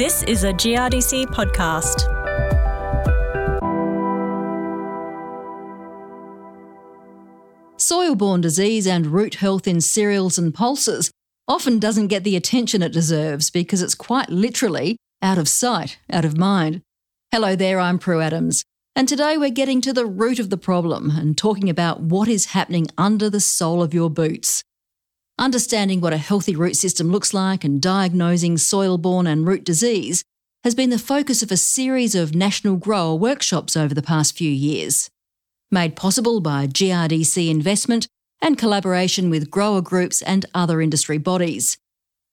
This is a GRDC podcast. Soil-borne disease and root health in cereals and pulses often doesn't get the attention it deserves because it's quite literally out of sight, out of mind. Hello there, I'm Prue Adams. And today we're getting to the root of the problem and talking about what is happening under the sole of your boots. Understanding what a healthy root system looks like and diagnosing soil borne and root disease has been the focus of a series of national grower workshops over the past few years. Made possible by GRDC investment and collaboration with grower groups and other industry bodies.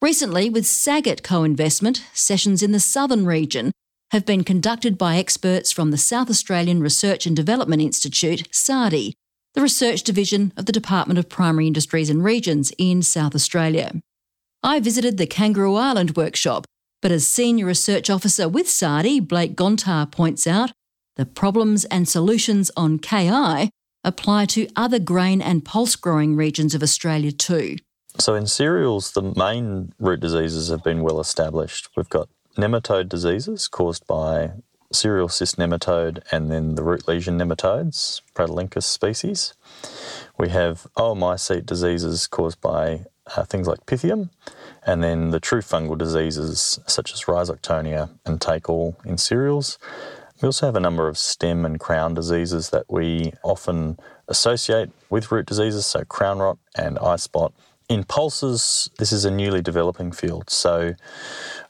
Recently, with SAGIT co investment, sessions in the southern region have been conducted by experts from the South Australian Research and Development Institute, SARDI, the research division of the Department of Primary Industries and Regions in South Australia. I visited the Kangaroo Island workshop, but as Senior Research Officer with SARDI, Blake Gontar points out, the problems and solutions on KI apply to other grain and pulse growing regions of Australia too. So, in cereals, the main root diseases have been well established. We've got nematode diseases caused by cereal cyst nematode and then the root lesion nematodes, Pratylenchus species. We have oomycete diseases caused by uh, things like Pythium, and then the true fungal diseases such as Rhizoctonia and take all in cereals. We also have a number of stem and crown diseases that we often associate with root diseases, so crown rot and eye spot in pulses, this is a newly developing field. So,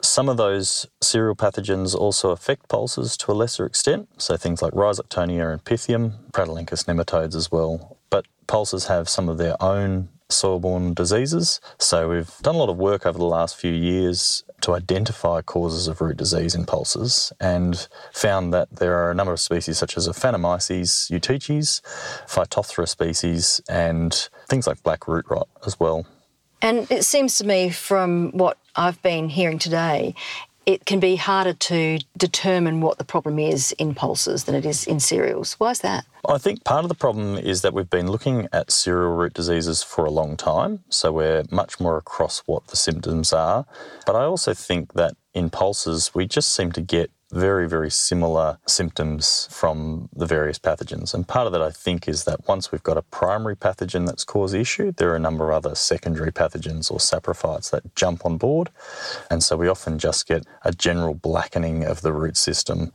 some of those cereal pathogens also affect pulses to a lesser extent. So, things like Rhizoctonia and Pythium, Pratylenchus nematodes as well. But pulses have some of their own soil-borne diseases. So we've done a lot of work over the last few years to identify causes of root disease in pulses and found that there are a number of species such as Aphanomyces euteiches, Phytophthora species, and things like black root rot as well. And it seems to me from what I've been hearing today, it can be harder to determine what the problem is in pulses than it is in cereals. Why is that? I think part of the problem is that we've been looking at cereal root diseases for a long time, so we're much more across what the symptoms are. But I also think that in pulses, we just seem to get very, very similar symptoms from the various pathogens. And part of that, I think, is that once we've got a primary pathogen that's caused the issue, there are a number of other secondary pathogens or saprophytes that jump on board. And so we often just get a general blackening of the root system.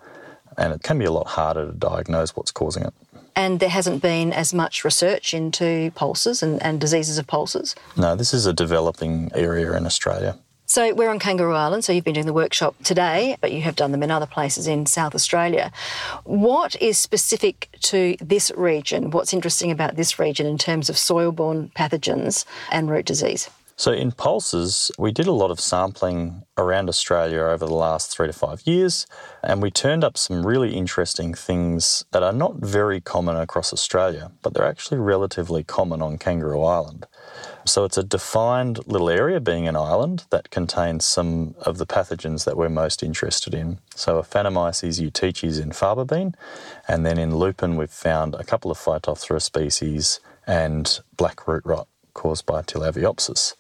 And it can be a lot harder to diagnose what's causing it. And there hasn't been as much research into pulses and, and diseases of pulses? No, this is a developing area in Australia. So we're on Kangaroo Island, so you've been doing the workshop today, but you have done them in other places in South Australia. What is specific to this region? What's interesting about this region in terms of soil-borne pathogens and root disease? So, in pulses, we did a lot of sampling around Australia over the last three to five years, and we turned up some really interesting things that are not very common across Australia, but they're actually relatively common on Kangaroo Island. So, it's a defined little area, being an island, that contains some of the pathogens that we're most interested in. So, Aphanomyces euteiches in faba bean, and then in lupin, we've found a couple of Phytophthora species and black root rot caused by Thielaviopsis,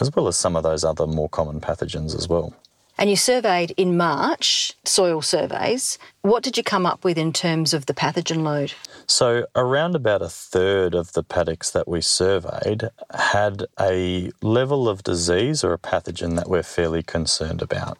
as well as some of those other more common pathogens as well. And you surveyed in March soil surveys. What did you come up with in terms of the pathogen load? So, around about a third of the paddocks that we surveyed had a level of disease or a pathogen that we're fairly concerned about.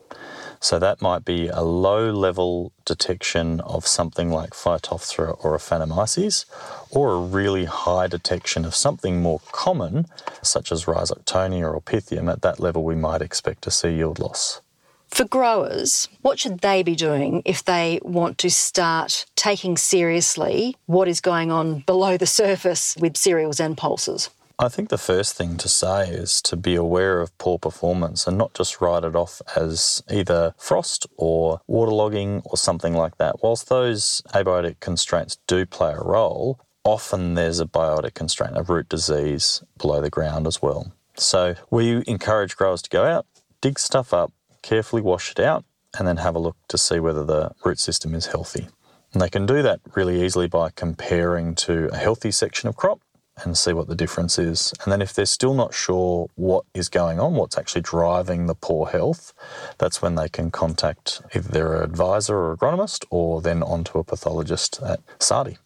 So that might be a low level detection of something like Phytophthora or Aphanomyces, or a really high detection of something more common, such as Rhizoctonia or Pythium. At that level, we might expect to see yield loss. For growers, what should they be doing if they want to start taking seriously what is going on below the surface with cereals and pulses? I think the first thing to say is to be aware of poor performance and not just write it off as either frost or waterlogging or something like that. Whilst those abiotic constraints do play a role, often there's a biotic constraint, a root disease below the ground as well. So we encourage growers to go out, dig stuff up, carefully wash it out, and then have a look to see whether the root system is healthy. And they can do that really easily by comparing to a healthy section of crop and see what the difference is. And then if they're still not sure what is going on, what's actually driving the poor health, that's when they can contact either their advisor or agronomist or then onto a pathologist at SARDI.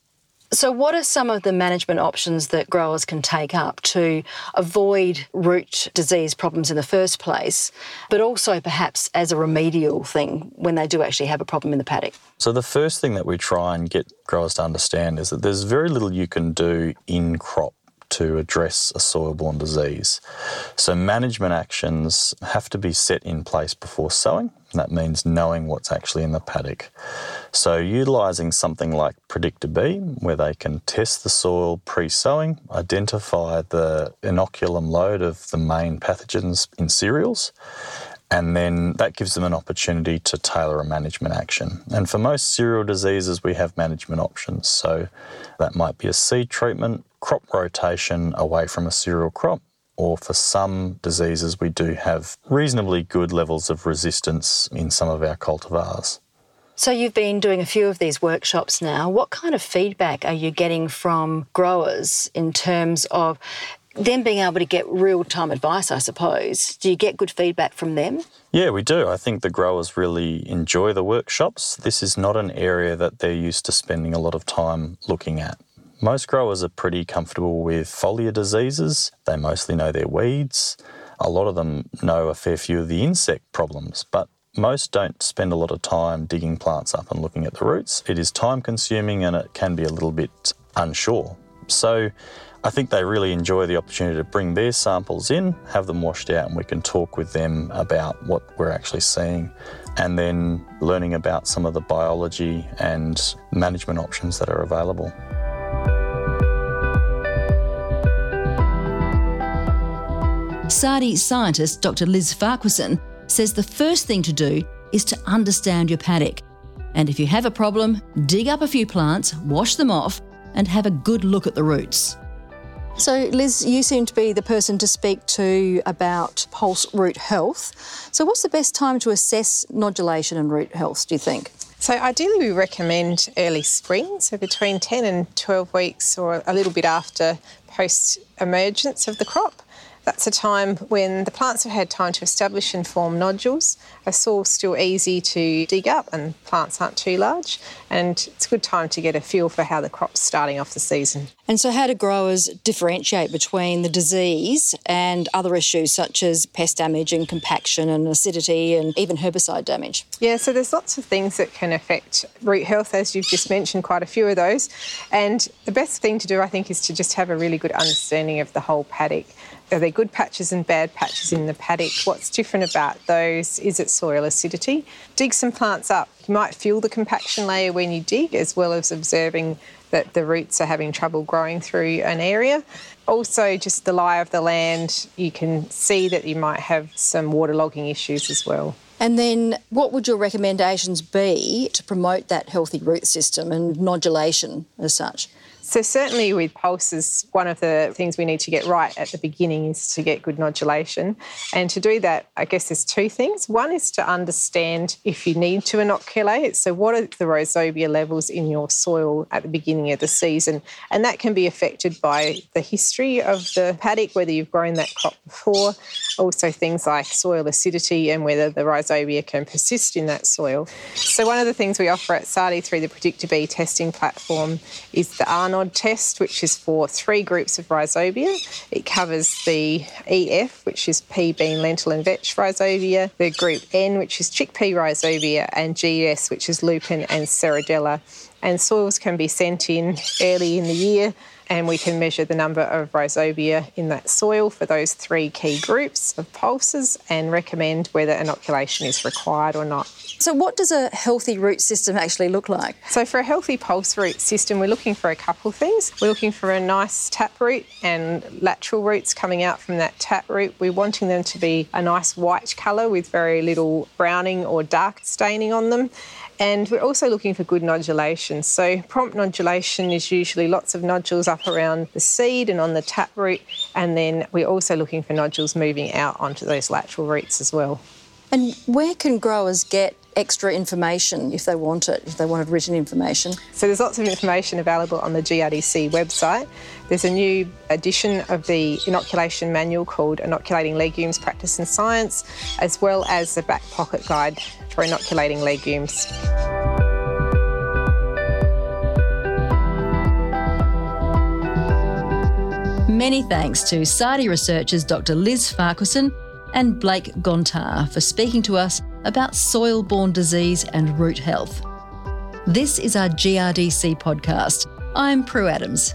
So, what are some of the management options that growers can take up to avoid root disease problems in the first place, but also perhaps as a remedial thing when they do actually have a problem in the paddock? So, the first thing that we try and get growers to understand is that there's very little you can do in crop to address a soil borne disease. So, management actions have to be set in place before sowing. That means knowing what's actually in the paddock. So, utilising something like PREDICTA B, where they can test the soil pre sowing, identify the inoculum load of the main pathogens in cereals, and then that gives them an opportunity to tailor a management action. And for most cereal diseases, we have management options. So, that might be a seed treatment, crop rotation away from a cereal crop, or for some diseases, we do have reasonably good levels of resistance in some of our cultivars. So, you've been doing a few of these workshops now. What kind of feedback are you getting from growers in terms of them being able to get real time advice, I suppose? Do you get good feedback from them? Yeah, we do. I think the growers really enjoy the workshops. This is not an area that they're used to spending a lot of time looking at. Most growers are pretty comfortable with foliar diseases. They mostly know their weeds. A lot of them know a fair few of the insect problems, but most don't spend a lot of time digging plants up and looking at the roots. It is time consuming and it can be a little bit unsure. So I think they really enjoy the opportunity to bring their samples in, have them washed out, and we can talk with them about what we're actually seeing and then learning about some of the biology and management options that are available. SARDI scientist Dr. Liz Farquharson says the first thing to do is to understand your paddock. And if you have a problem, dig up a few plants, wash them off, and have a good look at the roots. So, Liz, you seem to be the person to speak to about pulse root health. So, what's the best time to assess nodulation and root health, do you think? So, ideally, we recommend early spring, so between 10 and 12 weeks or a little bit after post emergence of the crop. That's a time when the plants have had time to establish and form nodules. A soil's still easy to dig up and plants aren't too large. And it's a good time to get a feel for how the crop's starting off the season. And so, how do growers differentiate between the disease and other issues such as pest damage and compaction and acidity and even herbicide damage? Yeah, so there's lots of things that can affect root health, as you've just mentioned, quite a few of those. And the best thing to do, I think, is to just have a really good understanding of the whole paddock. Are there good patches and bad patches in the paddock? What's different about those? Is it soil acidity? Dig some plants up. You might feel the compaction layer when you dig, as well as observing that the roots are having trouble growing through an area. Also, just the lie of the land, you can see that you might have some waterlogging issues as well. And then, what would your recommendations be to promote that healthy root system and nodulation as such? So, certainly with pulses, one of the things we need to get right at the beginning is to get good nodulation. And to do that, I guess there's two things. One is to understand if you need to inoculate. So, what are the rhizobia levels in your soil at the beginning of the season? And that can be affected by the history of the paddock, whether you've grown that crop before, also things like soil acidity and whether the rhizobia can persist in that soil. So, one of the things we offer at SARDI through the PREDICTA testing platform is the Arnold test, which is for three groups of rhizobia. It covers the EF, which is pea, bean, lentil, and vetch rhizobia, the group N, which is chickpea rhizobia, and GS, which is lupin and serradella. And soils can be sent in early in the year and we can measure the number of rhizobia in that soil for those three key groups of pulses and recommend whether inoculation is required or not. So, what does a healthy root system actually look like? So, for a healthy pulse root system, we're looking for a couple of things. We're looking for a nice tap root and lateral roots coming out from that tap root. We're wanting them to be a nice white colour with very little browning or dark staining on them. And we're also looking for good nodulation. So, prompt nodulation is usually lots of nodules up around the seed and on the taproot. And then we're also looking for nodules moving out onto those lateral roots as well. And where can growers get extra information if they want it, if they wanted written information? So there's lots of information available on the GRDC website. There's a new edition of the inoculation manual called Inoculating Legumes Practice and Science, as well as the back pocket guide for inoculating legumes. Many thanks to SARDI researchers Dr. Liz Farquharson and Blake Gontar for speaking to us about soil borne disease and root health. This is our GRDC podcast. I'm Prue Adams.